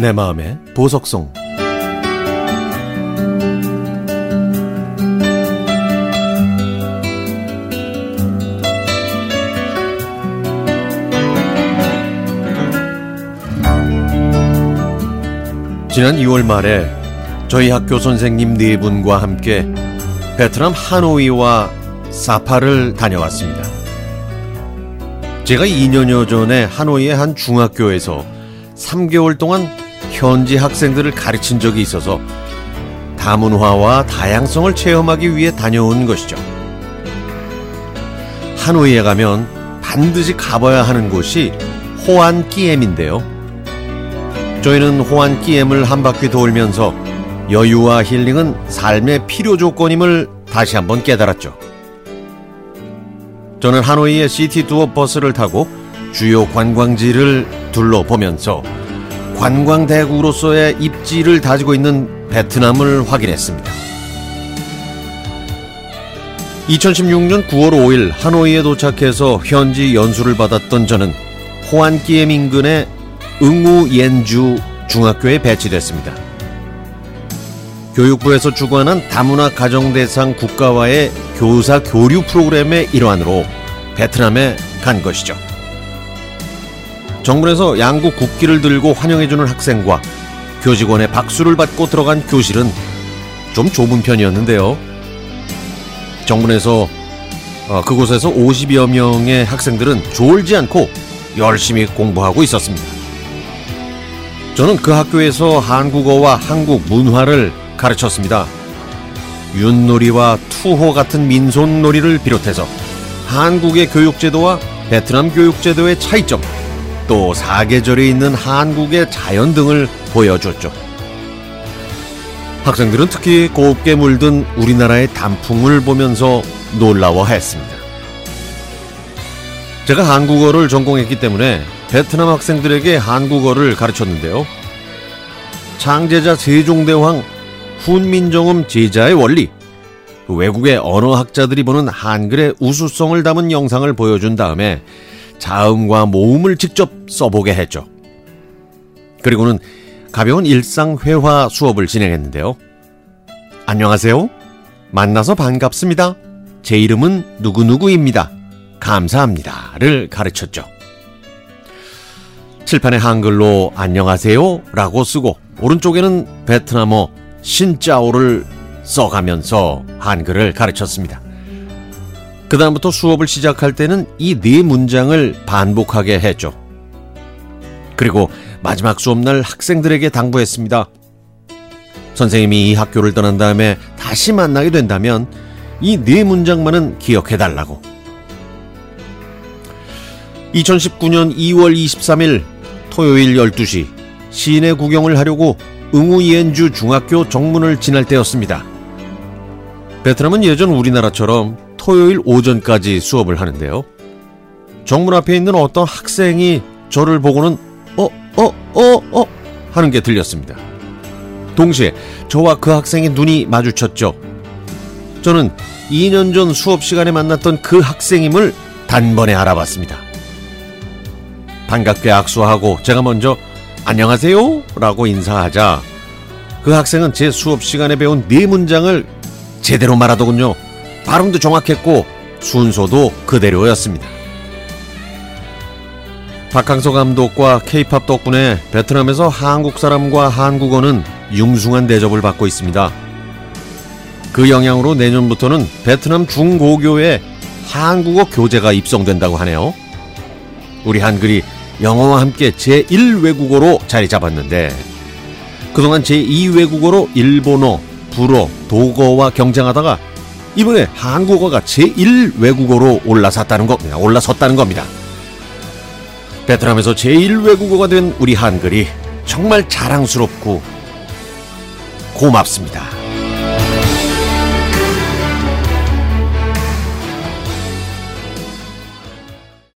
내 마음의 보석성 지난 2월 말에 저희 학교 선생님 네 분과 함께 베트남 하노이와 사파를 다녀왔습니다. 제가 2년여 전에 하노이의 한 중학교에서 3개월 동안 현지 학생들을 가르친 적이 있어서 다문화와 다양성을 체험하기 위해 다녀온 것이죠. 하노이에 가면 반드시 가봐야 하는 곳이 호안끼엠인데요. 저희는 호안끼엠을 한 바퀴 돌면서 여유와 힐링은 삶의 필요 조건임을 다시 한번 깨달았죠. 저는 하노이의 시티 투어 버스를 타고 주요 관광지를 둘러보면서 관광 대국으로서의 입지를 다지고 있는 베트남을 확인했습니다. 2016년 9월 5일 하노이에 도착해서 현지 연수를 받았던 저는 호안기엠 인근의 응우 옌주 중학교에 배치됐습니다. 교육부에서 주관한 다문화 가정대상 국가와의 교사 교류 프로그램의 일환으로 베트남에 간 것이죠. 정문에서 양국 국기를 들고 환영해주는 학생과 교직원의 박수를 받고 들어간 교실은 좀 좁은 편이었는데요. 정문에서 어, 그곳에서 50여 명의 학생들은 졸지 않고 열심히 공부하고 있었습니다. 저는 그 학교에서 한국어와 한국 문화를 가르쳤습니다. 윷놀이와 투호 같은 민속놀이를 비롯해서 한국의 교육제도와 베트남 교육제도의 차이점, 또 사계절에 있는 한국의 자연 등을 보여줬죠. 학생들은 특히 곱게 물든 우리나라의 단풍을 보면서 놀라워했습니다. 제가 한국어를 전공했기 때문에 베트남 학생들에게 한국어를 가르쳤는데요. 창제자 세종대왕 훈민정음 제자의 원리, 외국의 언어학자들이 보는 한글의 우수성을 담은 영상을 보여준 다음에 자음과 모음을 직접 써보게 했죠. 그리고는 가벼운 일상 회화 수업을 진행했는데요. 안녕하세요. 만나서 반갑습니다. 제 이름은 누구누구입니다. 감사합니다.를 가르쳤죠. 칠판에 한글로 안녕하세요 라고 쓰고 오른쪽에는 베트남어 신짜오를 써가면서 한글을 가르쳤습니다. 그다음부터 수업을 시작할 때는 이 네 문장을 반복하게 했죠. 그리고 마지막 수업날 학생들에게 당부했습니다. 선생님이 이 학교를 떠난 다음에 다시 만나게 된다면 이 네 문장만은 기억해달라고. 2019년 2월 23일 토요일 12시 시내 구경을 하려고 응우 이엔주 중학교 정문을 지날 때였습니다. 베트남은 예전 우리나라처럼 토요일 오전까지 수업을 하는데요. 정문 앞에 있는 어떤 학생이 저를 보고는 어, 어, 어, 어 하는 게 들렸습니다. 동시에 저와 그 학생의 눈이 마주쳤죠. 저는 2년 전 수업 시간에 만났던 그 학생임을 단번에 알아봤습니다. 반갑게 악수하고 제가 먼저 안녕하세요 라고 인사하자 그 학생은 제 수업 시간에 배운 네 문장을 제대로 말하더군요. 발음도 정확했고 순서도 그대로였습니다. 박항서 감독과 케이팝 덕분에 베트남에서 한국 사람과 한국어는 융숭한 대접을 받고 있습니다. 그 영향으로 내년부터는 베트남 중고교에 한국어 교재가 입성된다고 하네요. 우리 한글이 영어와 함께 제1외국어로 자리 잡았는데 그동안 제2외국어로 일본어, 불어, 독어와 경쟁하다가 이번에 한국어가 제1외국어로 올라섰다는 거, 올라섰다는 겁니다. 베트남에서 제1외국어가 된 우리 한글이 정말 자랑스럽고 고맙습니다.